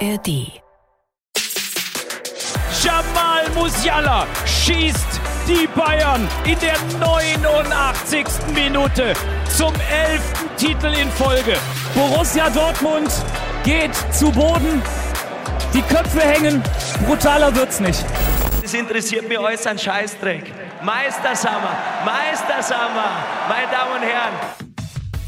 ARD. Jamal Musiala schießt die Bayern in der 89. Minute zum 11. Titel in Folge. Borussia Dortmund geht zu Boden. Die Köpfe hängen. Brutaler wird's nicht. Das interessiert mich alles ein Scheißdreck. Meistersammer, Meistersammer, meine Damen und Herren.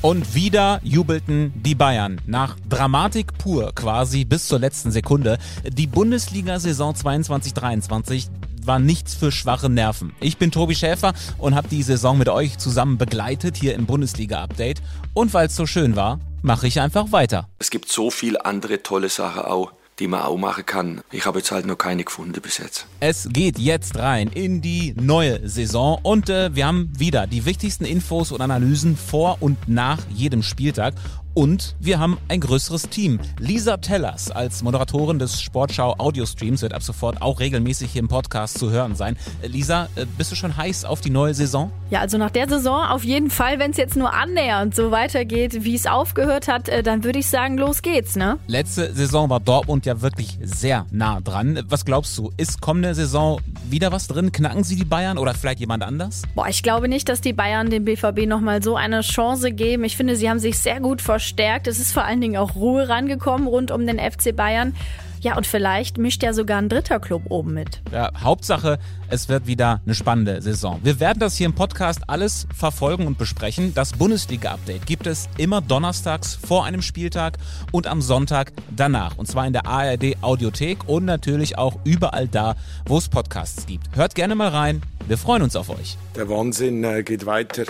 Und wieder jubelten die Bayern. Nach Dramatik pur quasi bis zur letzten Sekunde. Die Bundesliga-Saison 22-23 war nichts für schwache Nerven. Ich bin Tobi Schäfer und habe die Saison mit euch zusammen begleitet hier im Bundesliga-Update. Und weil es so schön war, mache ich einfach weiter. Es gibt so viele andere tolle Sachen auch die man auch machen kann. Ich habe jetzt halt noch keine gefunden bis jetzt. Es geht jetzt rein in die neue Saison und äh, wir haben wieder die wichtigsten Infos und Analysen vor und nach jedem Spieltag. Und wir haben ein größeres Team. Lisa Tellers als Moderatorin des Sportschau Audiostreams wird ab sofort auch regelmäßig hier im Podcast zu hören sein. Äh, Lisa, äh, bist du schon heiß auf die neue Saison? Ja, also nach der Saison auf jeden Fall, wenn es jetzt nur annähernd so weitergeht, wie es aufgehört hat, äh, dann würde ich sagen, los geht's, ne? Letzte Saison war Dortmund ja wirklich sehr nah dran. Was glaubst du, ist kommende Saison wieder was drin? Knacken sie die Bayern oder vielleicht jemand anders? Boah, ich glaube nicht, dass die Bayern dem BVB nochmal so eine Chance geben. Ich finde, sie haben sich sehr gut verstanden verstärkt. Es ist vor allen Dingen auch Ruhe rangekommen rund um den FC Bayern. Ja, und vielleicht mischt ja sogar ein dritter Club oben mit. Ja, Hauptsache, es wird wieder eine spannende Saison. Wir werden das hier im Podcast alles verfolgen und besprechen. Das Bundesliga-Update gibt es immer donnerstags vor einem Spieltag und am Sonntag danach. Und zwar in der ARD Audiothek und natürlich auch überall da, wo es Podcasts gibt. Hört gerne mal rein. Wir freuen uns auf euch. Der Wahnsinn äh, geht weiter.